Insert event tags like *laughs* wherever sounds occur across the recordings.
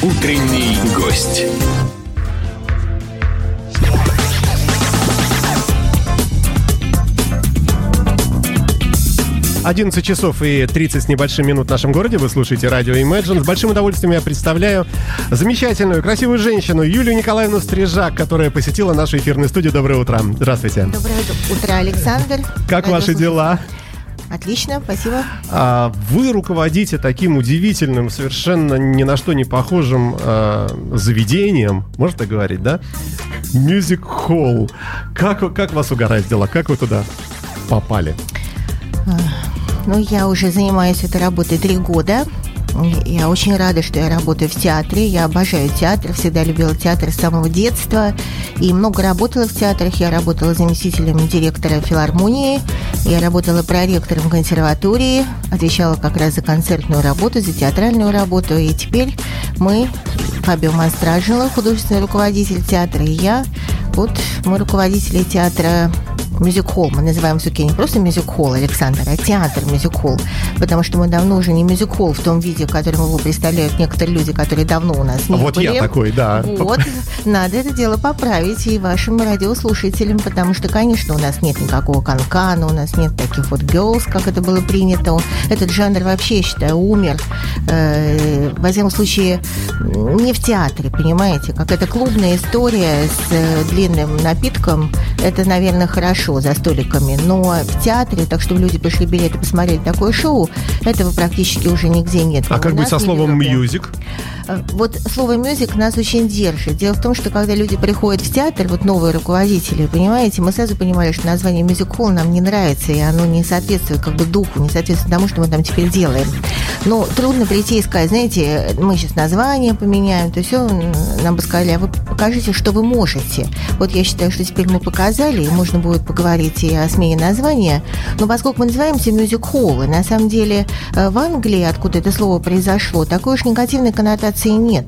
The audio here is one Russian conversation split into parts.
Утренний гость. 11 часов и 30 с небольшим минут в нашем городе. Вы слушаете радио Imagine. С большим удовольствием я представляю замечательную, красивую женщину Юлию Николаевну Стрижак, которая посетила нашу эфирную студию. Доброе утро. Здравствуйте. Доброе утро, Александр. Как ваши дела? Отлично, спасибо. А, вы руководите таким удивительным, совершенно ни на что не похожим а, заведением, можно так говорить, да? Music Hall. Как, как вас угораздило? Как вы туда попали? Ну, я уже занимаюсь этой работой три года. Я очень рада, что я работаю в театре. Я обожаю театр, всегда любила театр с самого детства. И много работала в театрах. Я работала заместителем директора филармонии. Я работала проректором консерватории. Отвечала как раз за концертную работу, за театральную работу. И теперь мы, Фабио Мастражила, художественный руководитель театра, и я, вот мы руководители театра мюзик-холл. Мы называем все-таки не просто мюзик-холл, Александр, а театр мюзик-холл. Потому что мы давно уже не мюзик-холл в том виде, в котором его представляют некоторые люди, которые давно у нас не Вот были. я такой, да. Вот, надо это дело поправить и вашим радиослушателям, потому что, конечно, у нас нет никакого канкана, у нас нет таких вот girls, как это было принято. Этот жанр вообще, я считаю, умер. Э, во всяком случае, не в театре, понимаете? Как это клубная история с э, длинным напитком, это, наверное, хорошо за столиками, но в театре, так что люди пришли билеты посмотреть такое шоу, этого практически уже нигде нет. А как быть со словом мьюзик? Э, Вот слово «мюзик» нас очень держит. Дело в том, что когда люди приходят в театр, вот новые руководители, понимаете, мы сразу понимали, что название «мюзик-холл» нам не нравится, и оно не соответствует как бы духу, не соответствует тому, что мы там теперь делаем. Но трудно прийти и сказать, знаете, мы сейчас название поменяем, то все, нам бы сказали, а вы покажите, что вы можете. Вот я считаю, что теперь мы показали, и можно будет поговорить и о смене названия, но поскольку мы называемся мюзик-холлы, на самом деле э, в Англии, откуда это слово произошло, такой уж негативной коннотации нет.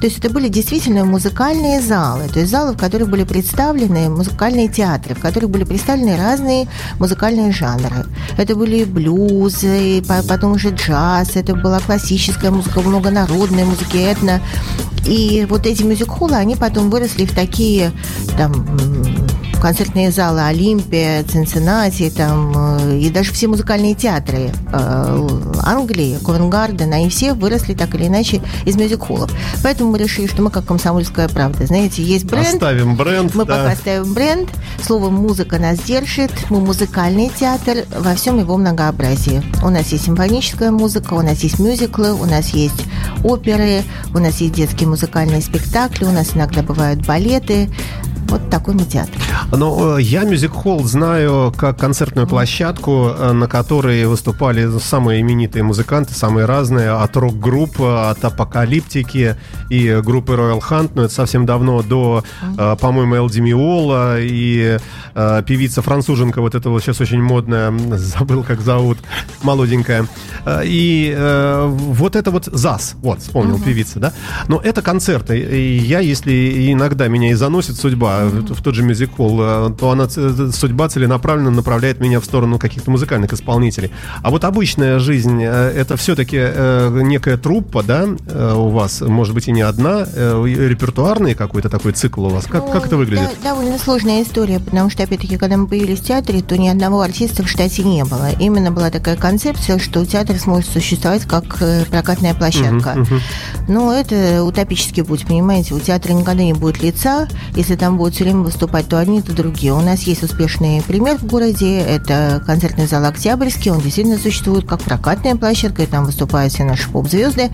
То есть это были действительно музыкальные залы, то есть залы, в которых были представлены музыкальные театры, в которых были представлены разные музыкальные жанры. Это были блюзы, по- потом уже джаз, это была классическая музыка, много народной музыки, этно. И вот эти мюзик-холлы, они потом выросли в такие там концертные залы Олимпия, Цинциннати, там, э, и даже все музыкальные театры э, Англии, Ковенгарден, они все выросли так или иначе из мюзик-холлов. Поэтому мы решили, что мы как комсомольская правда. Знаете, есть бренд, Оставим бренд. мы да. пока ставим бренд. Слово «музыка» нас держит. Мы музыкальный театр во всем его многообразии. У нас есть симфоническая музыка, у нас есть мюзиклы, у нас есть оперы, у нас есть детские музыкальные спектакли, у нас иногда бывают балеты. Вот такой мы театр. Но э, я Hall знаю как концертную площадку, э, на которой выступали самые именитые музыканты, самые разные, от рок-групп, от апокалиптики и группы Royal Hunt, но это совсем давно, до, э, по-моему, Элди Миола и певица француженка, вот эта вот сейчас очень модная, *laughs* забыл, как зовут, молоденькая. И вот это вот ЗАС, вот, вспомнил певица, да? Но это концерты. И я, если иногда меня и заносит судьба в, в тот же мюзикл, э, то она ц- судьба целенаправленно направляет меня в сторону каких-то музыкальных исполнителей. А вот обычная жизнь, э, это все-таки некая труппа, да, э, у вас, может быть, и не одна, э, репертуарный какой-то такой цикл у вас. Как, Ну, как это выглядит? да- довольно сложная история, потому что, опять-таки, когда мы появились в театре, то ни одного артиста в штате не было. Именно была такая концепция, что театр сможет существовать как э, прокатная площадка. Но это утопический путь, понимаете? У театра никогда не будет лица. Если там будут время выступать то одни, то другие. У нас есть успешный пример в городе. Это концертный зал «Октябрьский». Он действительно существует как прокатная площадка, и там выступают все наши поп-звезды.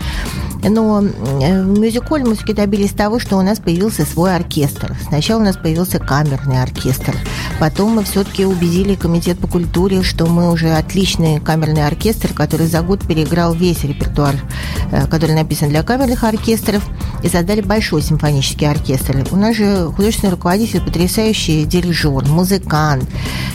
Но э, в мюзиколе мы все-таки добились того, что у нас появился свой оркестр. Сначала у нас появился камерный оркестр. Потом мы все-таки убедили комитет по культуре, что мы уже отличный камерный оркестр, который за год переиграл весь репертуар, который написан для камерных оркестров, и создали большой симфонический оркестр. У нас же художественный руководитель, потрясающий дирижер, музыкант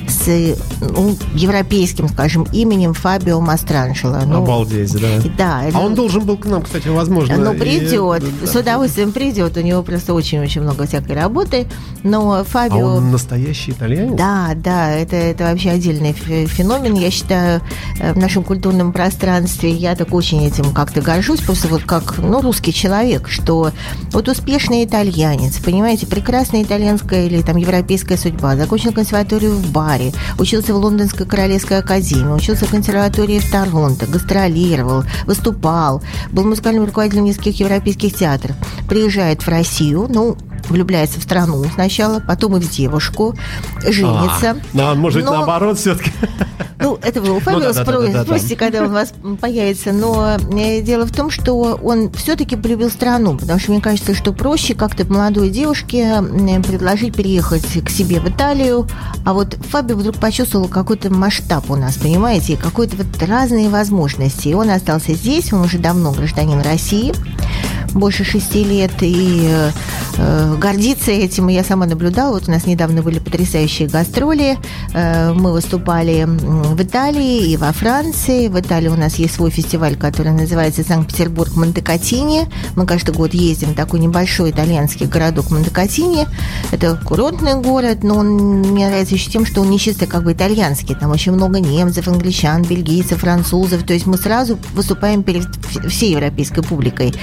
с э, ну, европейским, скажем, именем Фабио Мастранжело. Ну, Обалдеть, да. да, А он должен был к нам, кстати, возможно. ну, и- придет, да. с удовольствием придет. У него просто очень-очень много всякой работы. Но А Фабио... он настоящий итальянец? Да, да, это, это вообще отдельный фе- феномен. Я считаю, э, в нашем культурном пространстве. Я так очень этим как-то горжусь, просто вот как, ну, русский человек, что вот успешный итальянец, понимаете, прекрасная итальянская или там европейская судьба, закончил консерваторию в Баре, учился в Лондонской королевской академии, учился в консерватории в Торонто, гастролировал, выступал, был музыкальным руководителем нескольких европейских театров, приезжает в Россию, ну, влюбляется в страну сначала, потом и в девушку, женится. А, ну, может, но... наоборот все-таки. Ну, это вы у Фабио ну, да, спросите, да, да, да, когда он у вас появится. Но э, дело в том, что он все-таки полюбил страну, потому что мне кажется, что проще как-то молодой девушке предложить переехать к себе в Италию. А вот Фабио вдруг почувствовал какой-то масштаб у нас, понимаете, какой-то вот разные возможности. И он остался здесь, он уже давно гражданин России больше шести лет и э, э, гордится этим. Я сама наблюдала. Вот у нас недавно были потрясающие гастроли. Э, мы выступали в Италии и во Франции. В Италии у нас есть свой фестиваль, который называется Санкт-Петербург Монтекатини. Мы каждый год ездим в такой небольшой итальянский городок Монтекатини. Это курортный город, но он мне нравится еще тем, что он не чисто как бы итальянский. Там очень много немцев, англичан, бельгийцев, французов. То есть мы сразу выступаем перед всей европейской публикой.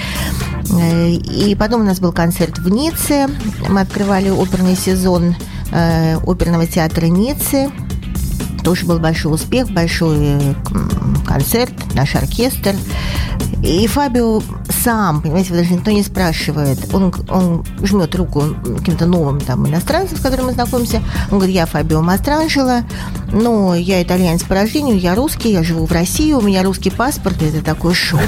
Э, и потом у нас был концерт в Ницце. Мы открывали оперный сезон э, оперного театра Ниццы. Тоже был большой успех, большой концерт, наш оркестр. И Фабио сам, понимаете, даже никто не спрашивает. Он, он жмет руку каким-то новым там иностранцам, с которыми мы знакомимся. Он говорит, я Фабио Мастранжело, но я итальянец по рождению, я русский, я живу в России, у меня русский паспорт. Это такой шок.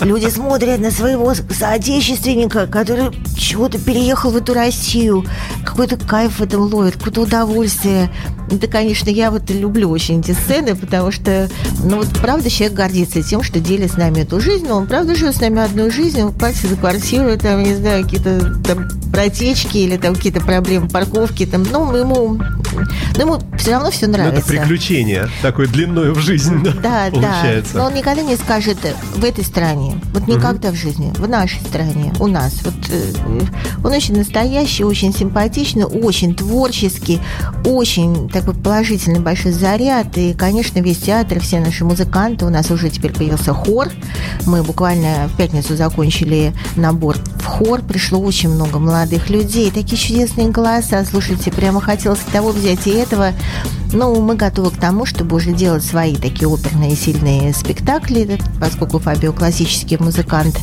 Люди смотрят на своего соотечественника, который чего-то переехал в эту Россию. Какой-то кайф в этом ловит, какое-то удовольствие. Это, конечно, я вот люблю очень эти сцены, потому что, ну вот правда, человек гордится тем, что делит с нами эту жизнь, но он правда живет с нами одной жизнью, он платит за квартиру, там, не знаю, какие-то там протечки или там какие-то проблемы парковки, там, ну, ему, ну, ему все равно все нравится. Но это приключение, такое длинное в жизнь, да, да получается. Да, но он никогда не скажет в этой стране, вот никогда угу. в жизни, в нашей стране, у нас. Вот э, он очень настоящий, очень симпатичный, очень творческий, очень такой положительный большой заряд. И, конечно, весь театр, все наши музыканты, у нас уже теперь появился хор. Мы буквально в пятницу закончили набор в хор. Пришло очень много молодых людей. Такие чудесные голоса. Слушайте, прямо хотелось того взять и этого. Ну, мы готовы к тому, чтобы уже делать свои такие оперные сильные спектакли, поскольку Фабио классический музыкант.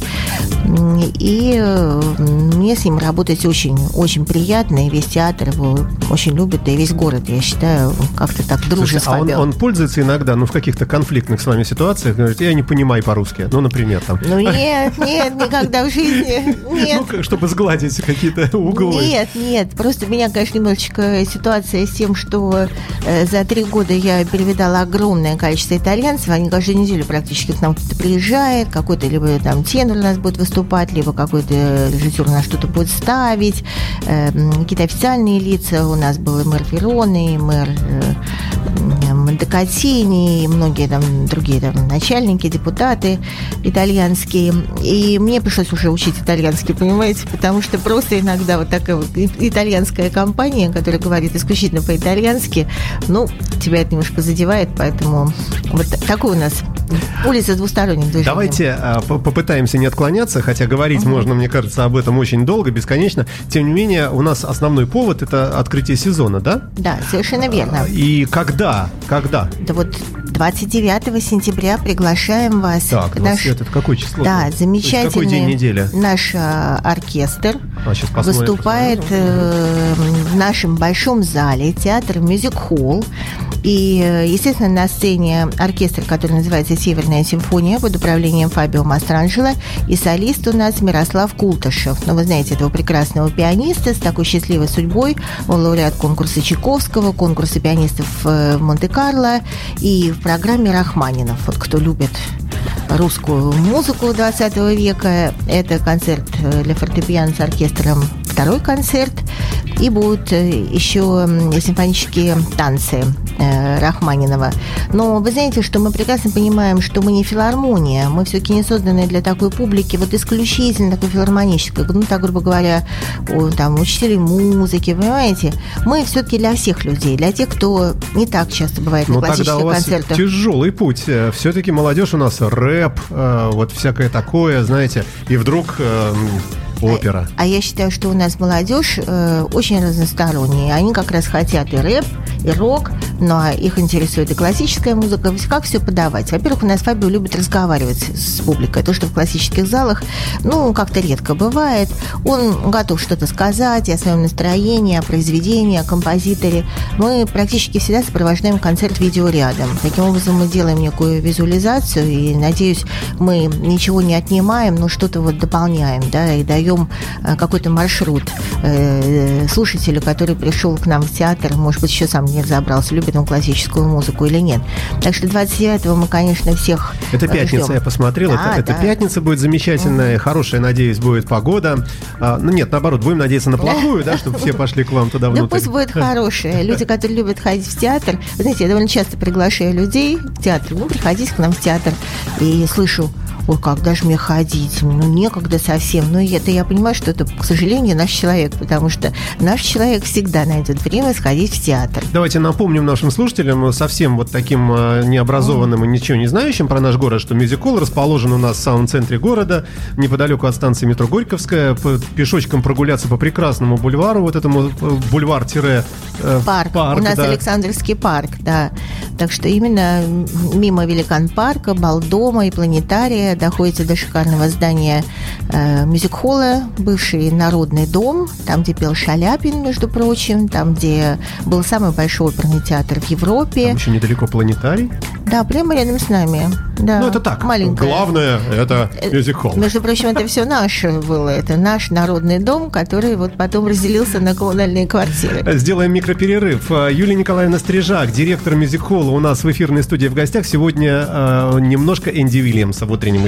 И э, мне с ним работать очень, очень приятно, и весь театр его очень любит, и весь город, я считаю, как-то так дружит с Фабио. А он, он пользуется иногда, ну, в каких-то конфликтных с вами ситуациях, говорит, я не понимаю по-русски, ну, например, там. Ну, нет, нет, никогда в жизни, *laughs* нет. Ну, чтобы сгладить какие-то углы. Нет, нет, просто меня, конечно, немножечко ситуация с тем, что э, за три года я перевидала огромное количество итальянцев, они каждую неделю практически к нам кто-то приезжает, какой-то либо там тенор у нас будет выступать, либо какой-то режиссер у нас что-то будет ставить, э, какие-то официальные лица, у нас был и мэр Вероны, и мэр Монтекатини, и многие там другие там начальники, депутаты итальянские, и мне пришлось уже учить итальянский, понимаете, потому что просто иногда вот такая вот итальянская компания, которая говорит исключительно по-итальянски, ну, тебя это немножко задевает, поэтому вот такой у нас улица двусторонних движений. Давайте а, попытаемся не отклоняться, хотя говорить угу. можно, мне кажется, об этом очень долго, бесконечно. Тем не менее, у нас основной повод это открытие сезона, да? Да, совершенно верно. А, и когда? Когда? Да вот 29 сентября приглашаем вас. Так, наш, это какое число? Да, замечательный какой день недели? наш а, оркестр а, выступает э, в нашем большом зале театр Мюзик Холл. И, э, естественно, на сцене оркестр, который называется «Северная симфония» под управлением Фабио Мастранджело и солист у нас Мирослав Култышев. Ну, вы знаете этого прекрасного пианиста с такой счастливой судьбой. Он лауреат конкурса Чайковского, конкурса пианистов э, Монте-Карло и в программе Рахманинов. Вот кто любит русскую музыку 20 века. Это концерт э, для фортепиано с оркестром второй концерт. И будут еще симфонические танцы э, Рахманинова. Но вы знаете, что мы прекрасно понимаем, что мы не филармония, мы все-таки не созданы для такой публики, вот исключительно такой филармонической, ну, так, грубо говоря, у, там, учителей музыки, понимаете? Мы все-таки для всех людей, для тех, кто не так часто бывает Ну, на тогда классических у вас концертах. тяжелый путь. Все-таки молодежь у нас рэп, э, вот всякое такое, знаете, и вдруг э, опера. А я считаю, что у нас молодежь э, очень разносторонняя. Они как раз хотят и рэп, и рок, но их интересует и классическая музыка. Как все подавать? Во-первых, у нас Фабио любит разговаривать с публикой. То, что в классических залах, ну, как-то редко бывает. Он готов что-то сказать о своем настроении, о произведении, о композиторе. Мы практически всегда сопровождаем концерт видеорядом. Таким образом, мы делаем некую визуализацию, и, надеюсь, мы ничего не отнимаем, но что-то вот дополняем, да, и даем э, какой-то маршрут э, слушателю, который пришел к нам в театр, может быть, еще сам не разобрался, любит он классическую музыку или нет. Так что 29-го мы, конечно, всех Это э, пятница, ждем. я посмотрел. Да, это, это да. пятница будет замечательная, хорошая, надеюсь, будет погода. А, ну нет, наоборот, будем надеяться на плохую, да, чтобы все пошли к вам туда Да внутрь. пусть будет хорошее. Люди, которые любят ходить в театр, знаете, я довольно часто приглашаю людей в театр. Ну, приходите к нам в театр. И слышу, ой, когда же мне ходить? Ну, некогда совсем. Но это я понимаю, что это, к сожалению, наш человек, потому что наш человек всегда найдет время сходить в театр. Давайте напомним нашим слушателям, э, совсем вот таким э, необразованным и ничего не знающим про наш город, что мюзикл расположен у нас в самом центре города, неподалеку от станции метро Горьковская. Пешочком прогуляться по прекрасному бульвару, вот этому э, бульвар-тире э, Парк. у нас да. Александровский парк, да. Так что именно мимо Великан парка, Балдома и Планетария доходите до шикарного здания э, мюзик-холла, бывший народный дом, там, где пел Шаляпин, между прочим, там, где был самый большой оперный театр в Европе. Там еще недалеко планетарий. Да, прямо рядом с нами. Да, ну, это так. Маленькая. Главное, это Э, мюзик-холл. Между прочим, это все наше было. Это наш народный дом, который вот потом разделился на коммунальные квартиры. Сделаем микроперерыв. А, Юлия Николаевна Стрижак, директор мюзик-холла, у нас в эфирной студии в гостях. Сегодня э, немножко Энди Вильямса в утреннем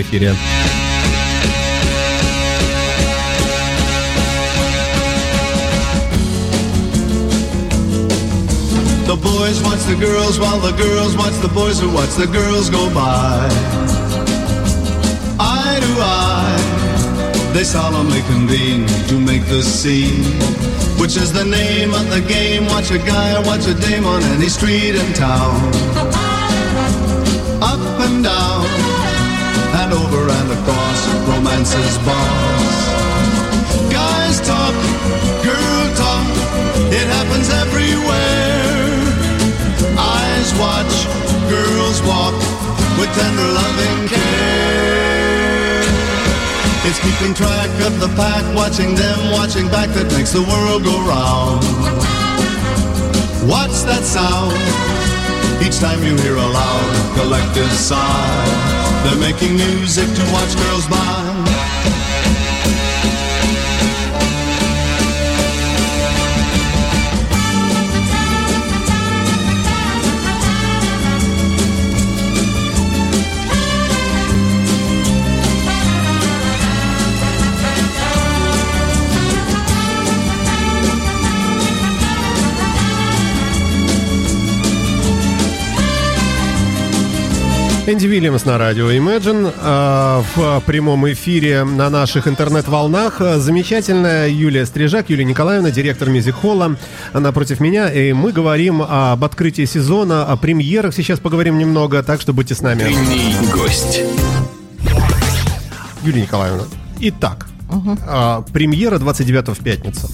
The boys watch the girls while the girls watch the boys who watch the girls go by. Eye to eye, they solemnly convene to make the scene, which is the name of the game. Watch a guy, or watch a dame on any street in town. Romance's boss. Guys talk, girl talk, it happens everywhere. Eyes watch, girls walk with tender loving care. It's keeping track of the pack, watching them, watching back that makes the world go round. What's that sound? Each time you hear a loud collective sigh, they're making music to watch girls by. Энди Вильямс на радио Imagine э, в прямом эфире на наших интернет-волнах. Замечательная Юлия Стрижак, Юлия Николаевна, директор мюзик-холла, напротив меня. И мы говорим об открытии сезона, о премьерах. Сейчас поговорим немного, так что будьте с нами. Утренний гость. Юлия Николаевна, итак, а, премьера 29 в пятницу.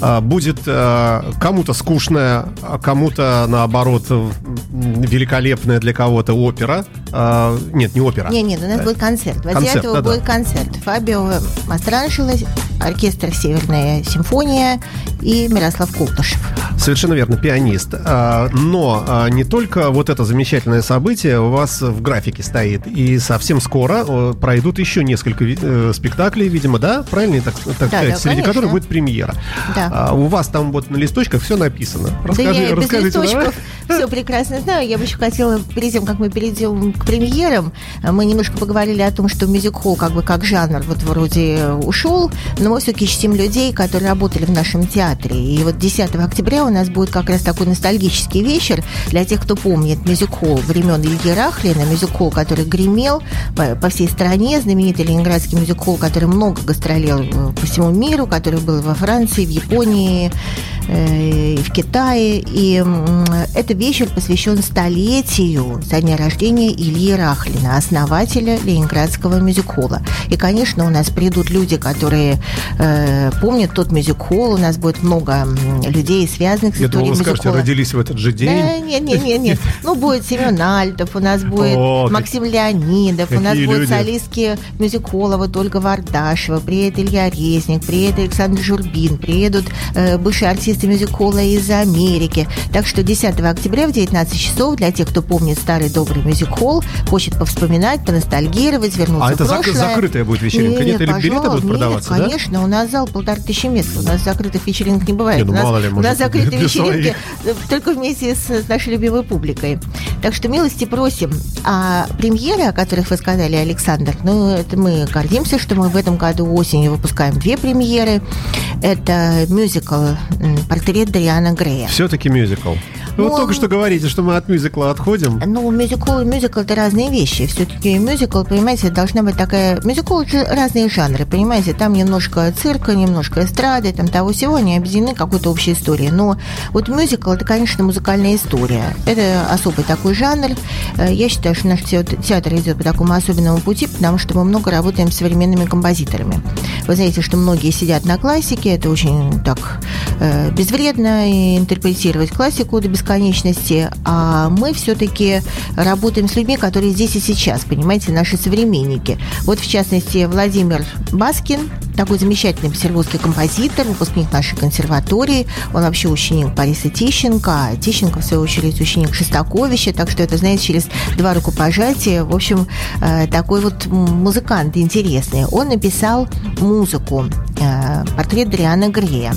А, будет а, кому-то скучная, а кому-то, наоборот, великолепная для кого-то опера. А, нет, не опера. Не, нет, у нас будет концерт. 29 Концерт, да-да. будет концерт. Фабио Мастраншила, оркестр «Северная симфония» и Мирослав Култышев. Совершенно верно, пианист. Но не только вот это замечательное событие у вас в графике стоит. И совсем скоро пройдут еще несколько э, спектаклей, видимо, да? Правильно, я так, так сказать, да, среди конечно. которых будет премьера. Да. А, у вас там вот на листочках все написано. да Расскажи, я и без расскажите, давай. листочков *laughs* все прекрасно знаю. Я бы еще хотела, перед тем, как мы перейдем к премьерам, мы немножко поговорили о том, что мюзик-холл как бы как жанр вот вроде ушел, но Но мы все-таки чтим людей, которые работали в нашем театре. И вот 10 октября у нас будет как раз такой ностальгический вечер для тех, кто помнит мюзик-холл времен Ильи Рахлина, мюзик-холл, который гремел по, по всей стране, знаменитый ленинградский мюзик-холл, который много гастролил э, по всему миру, который был во Франции, в Японии, э, в Китае. И это вечер посвящен столетию со дня рождения Ильи Рахлина, основателя Ленинградского мюзик-холла. И, конечно, у нас придут люди, которые э, помнят тот мюзик-холл. У нас будет много людей, связанных с Я историей думал, вы скажете, родились в этот же день. Да, нет, нет, нет, нет. Ну, будет Семен Альтов, у нас будет *laughs* О, Максим Леонидов, у нас какие будут люди. солистки мюзик-холла, вот Ольга Вардашева, приедет Илья Резник, приедет Александр Журбин, приедут э, бывшие артисты мюзик-холла из Америки. Так что 10 октября в 19 часов для тех, кто помнит старый добрый мюзик-холл, хочет повспоминать, поностальгировать, вернуться А это в прошлое. закрытая будет вечеринка? Нет, или билеты будут нет, продаваться, да? конечно, у нас зал полторы тысячи мест, у нас закрытых вечеринок не бывает. Не, ну, у нас, мало ли, у нас закрытые вечеринки э, только вместе с, нашей любимой публикой. Так что милости просим. А премьеры, о которых вы сказали, Александр, ну, это мы гордимся, что мы в этом году осенью выпускаем две премьеры. Это мюзикл «Портрет Дариана Грея». Все-таки мюзикл. Вы Ну, только что говорите, что мы от мюзикла отходим. Ну, мюзикл и мюзикл – это разные вещи. Все-таки мюзикл, понимаете, должна быть такая... Мюзикл – это разные жанры, понимаете? Там немножко цирка, немножко эстрады, там того всего, они объединены какой-то общей историей. Но вот мюзикл – это, конечно, музыкальная история. Это особый такой жанр. Э, Я считаю, что наш театр театр идет по такому особенному пути, потому что мы много работаем с современными композиторами. Вы знаете, что многие сидят на классике, это очень так э, безвредно и интерпретировать классику до бесконечности, а мы все-таки работаем с людьми, которые здесь и сейчас, понимаете, наши современники. Вот, в частности, Владимир Баскин, такой замечательный петербургский композитор, выпускник нашей консерватории. Он вообще ученик Бориса Тищенко, а Тищенко, в свою очередь, ученик Шостаковича, так что это, знаете, через два рукопожатия. В общем, э, такой вот музыкант интересный. Он написал музыку э, «Портрет Дриана Грея».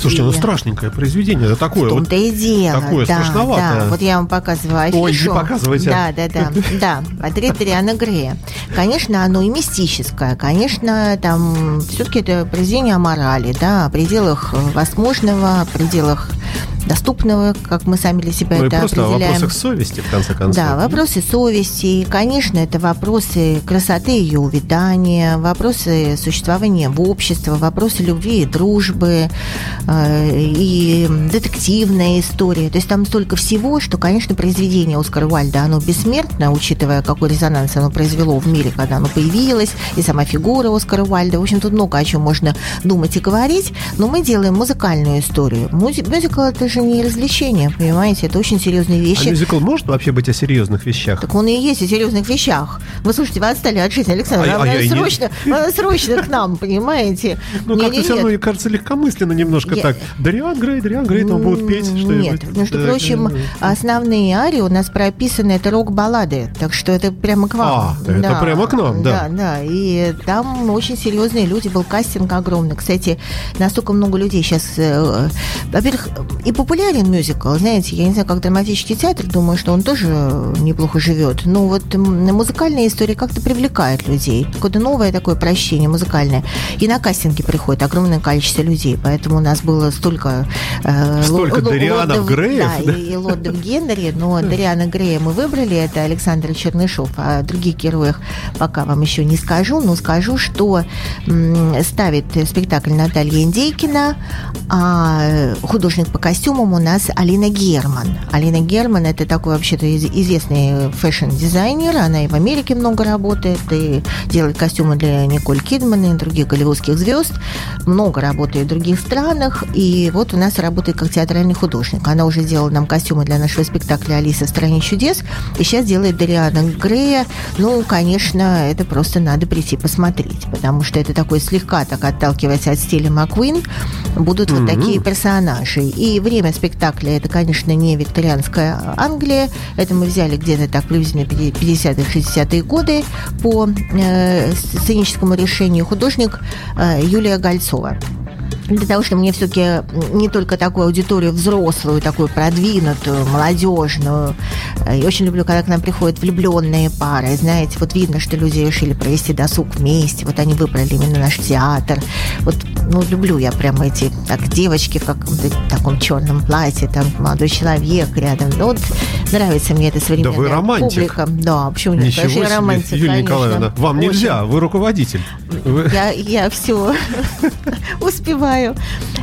Слушайте, ну страшненькое произведение. Это такое в вот. и дело. такое да, страшноватое. да. Вот я вам показываю афишу. Ой, не показывайте. Да, да, да. *laughs* Да, портрет Риана Грея. Конечно, оно и мистическое. Конечно, там все-таки это произведение о морали, да, о пределах э, возможного, о пределах доступного, как мы сами для себя Ну и это просто о определяем. вопросах совести, в конце концов. Да, вопросы совести. И, конечно, это вопросы красоты и ее увядания, вопросы существования в обществе, вопросы любви и дружбы, э, и детективная история. То есть там столько всего, что, конечно, произведение Оскара Уальда, оно бессмертно, учитывая, какой резонанс оно произвело в мире, когда оно появилось, и сама фигура Оскара Уальда. В общем, тут много о чем можно думать и говорить, но мы делаем музыкальную историю. Музи- Мюзикл – это же не развлечение, понимаете? Это очень серьезные А вещи. мюзикл может вообще быть о серьезных вещах? Так он и есть о серьезных вещах. Вы слушайте, вы отстали от жизни, Александр. А- а срочно, надо срочно к нам, понимаете? Ну, как-то все равно, мне кажется, легкомысленно немножко так. Дариан Грей, Дариан Грей, там будут петь что-нибудь. Нет, между прочим, основные арии у нас прописаны, это рок-баллады, так что это прямо к вам. А, это прямо к нам, да. Да, да, и там очень серьезные люди, был кастинг огромный. Кстати, настолько много людей сейчас... э, Во-первых, и популярен мюзикл, знаете, я не знаю, как драматический театр, думаю, что он тоже неплохо живет, но вот музыкальная история как-то привлекает людей. Какое-то новое такое прощение музыкальное. И на кастинги приходит огромное количество людей, поэтому у нас было столько... э, Столько Дарианов, лордов- Греев, Да, да? и, и лордов Генри, но *laughs* Дариана Грея мы выбрали, это Александр Чернышов. А О других героях пока вам еще не скажу, но скажу, что м, ставит спектакль Наталья Индейкина, а художник по костюмам у нас Алина Герман. Алина Герман это такой вообще-то из- известный фэшн-дизайнер, она и в Америке много работает, и делает костюмы для Николь Кидман и других голливудских звезд, много работает в других странах, и вот у нас работает как театральный художник. Она уже делала нам костюмы для нашего спектакля «Алиса в стране чудес», и сейчас делает Дориана Грея. Ну, конечно, это просто надо прийти посмотреть, потому что это такой слегка так отталкиваясь от стиля Маккуин, будут вот такие персонажи. И время спектакля это, конечно, не викторианская Англия, это мы взяли где-то так приблизительно 50-е, 60-е годы по э, сценическому решению художник э, Юлия Гольцова. для того, чтобы мне все-таки не только такую аудиторию взрослую, такую продвинутую, молодежную. Я очень люблю, когда к нам приходят влюбленные пары. Знаете, вот видно, что люди решили провести досуг вместе. Вот они выбрали именно наш театр. Вот, ну, люблю я прямо эти, так, девочки в каком-то таком черном платье, там молодой человек рядом. Ну, вот нравится мне эта современная Да вы романтик. публика. Да, почему нет? Ничего себе, романтик, Юлия конечно. Николаевна. Вам Очень. нельзя, вы руководитель. Я, я все *laughs* успеваю.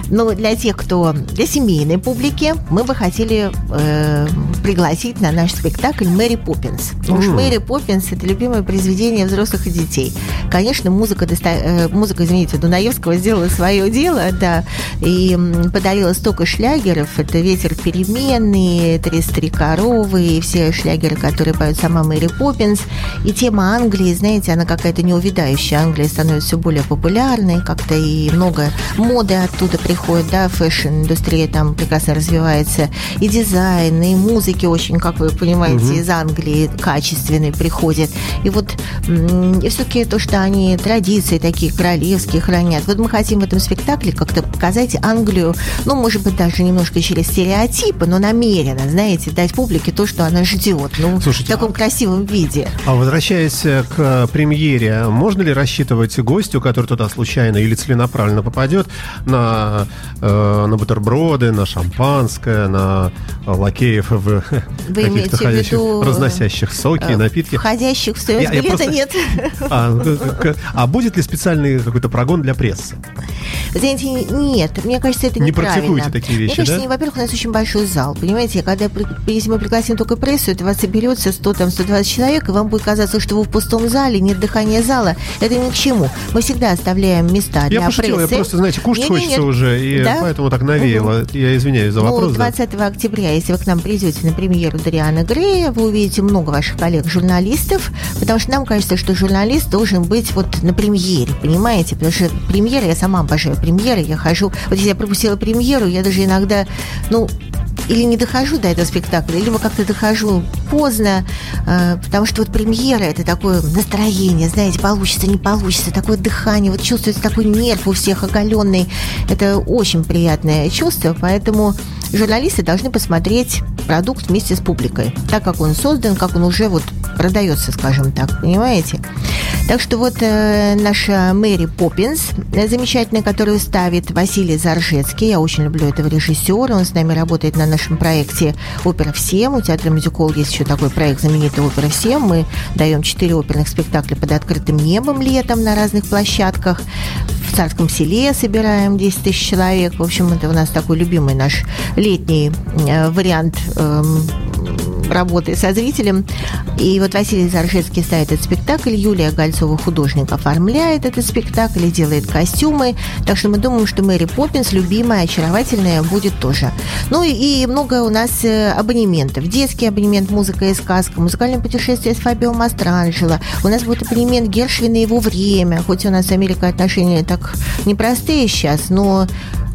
Но для тех, кто для семейной публики, мы бы хотели э, пригласить на наш спектакль Мэри Поппинс. Потому что. Мэри Поппинс это любимое произведение взрослых и детей. Конечно, музыка, доста- э, музыка, извините, Дунаевского сделала свое дело, да, и подарила столько шлягеров. Это ветер переменный, три коровы, и все шлягеры, которые поет сама Мэри Поппинс. И тема Англии, знаете, она какая-то неувидающая. Англия становится все более популярной, как-то и много моды оттуда приходит, да, фэшн-индустрия там прекрасно развивается, и дизайн, и музыки очень, как вы понимаете, из Англии качественной приходит. И вот все-таки то, что они традиции такие королевские хранят. Вот мы хотим в этом спектакле как-то показать Англию, ну, может быть, даже немножко через стереотипы, но намеренно, знаете, дать публике то, что она ждет, ну, Слушайте, в таком красивом виде. А возвращаясь э, к премьере, можно ли рассчитывать гостю, который туда случайно или целенаправленно попадет, на, э, на бутерброды, на шампанское, на лакеев в каких-то ходящих, виду, э, разносящих соки э, напитки? Входящих в стоимость Я- я билета просто- нет. *laughs* А, к- к- а будет ли специальный какой-то прогон для прессы? Знаете, нет, мне кажется, это Не неправильно. практикуете такие вещи, Мне кажется, да? не- во-первых, у нас очень большой зал, понимаете, когда если мы пригласим только прессу, это вас соберется 100, там, 120 человек, и вам будет казаться, что вы в пустом зале, нет дыхания зала. Это ни к чему. Мы всегда оставляем места Я для пошутил, я прессы. просто, знаете, кушать Не-не-не. хочется уже, и Да? поэтому так навеяло. Я извиняюсь за Ну, вопрос. да. 20 октября, если вы к нам придете на премьеру Дариана Грея, вы увидите много ваших коллег-журналистов, потому что нам кажется, что журналист должен быть вот на премьере, понимаете? Потому что премьера, я сама обожаю премьеры, я хожу... Вот если я пропустила премьеру, я даже иногда, ну, или не дохожу до этого спектакля, либо как-то дохожу поздно, э, потому что вот премьера это такое настроение, знаете, получится, не получится, такое дыхание, вот чувствуется такой нерв у всех оголенный. Это очень приятное чувство, поэтому журналисты должны посмотреть продукт вместе с публикой, так как он создан, как он уже вот продается, скажем так, понимаете? Так что вот э, наша Мэри Поппинс, э, замечательная, которую ставит Василий Заржецкий. Я очень люблю этого режиссера. Он с нами работает на нашем проекте «Опера всем». У театра Мюзикол есть еще такой проект знаменитый «Опера всем». Мы даем четыре оперных спектакля под открытым небом летом на разных площадках. В Царском селе собираем 10 тысяч человек. В общем, это у нас такой любимый наш летний э, вариант эм, работы со зрителем. И вот Василий Заржецкий ставит этот спектакль, Юлия Гольцова, художник, оформляет этот спектакль и делает костюмы. Так что мы думаем, что Мэри Поппинс, любимая, очаровательная, будет тоже. Ну и, много у нас э, абонементов. Детский абонемент «Музыка и сказка», музыкальное путешествие с Фабио Мастранджело. У нас будет абонемент Гершвина и его время. Хоть у нас с Америкой отношения так непростые сейчас, но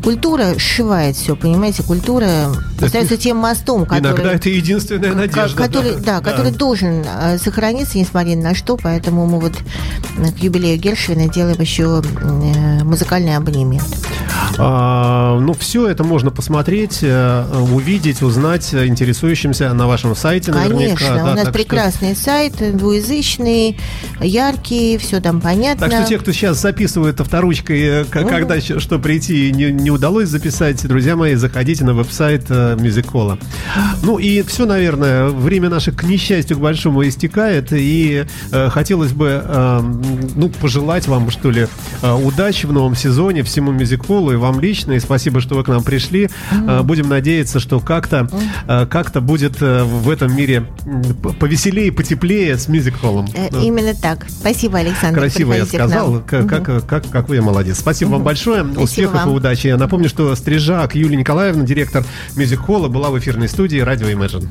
культура сшивает все, понимаете? Культура остается тем мостом, который... Иногда это единственная надежда. который, да, который должен э, сохраниться, несмотря ни на что, поэтому мы вот э, к юбилею Гершвина делаем еще э, музыкальный абонемент. А, ну, все это можно посмотреть, увидеть, узнать интересующимся на вашем сайте наверняка. Конечно, да, у нас так что- прекрасный сайт, двуязычный, яркий, все там понятно. Так что те, кто сейчас записывает авторучкой, к- когда что прийти и не, не удалось записать, друзья мои, заходите на веб-сайт э, Мюзикола. Ну и все, наверное, время наше, к несчастью, к большому истекает, и э, хотелось бы, э, ну, пожелать вам, что ли, э, удачи в новом сезоне, всему Мюзиколу и вам лично, и спасибо, что вы к нам пришли. Э, будем надеяться, что как-то э, как-то будет э, в этом мире повеселее, потеплее с Мюзиколом. Э, Именно так. Спасибо, Александр. Красиво я сказал, как, как, как, как вы молодец. Спасибо вам большое, успехов вам. и удачи. Напомню, что Стрижак Юлия Николаевна, директор мюзик-холла, была в эфирной студии радио Imagine.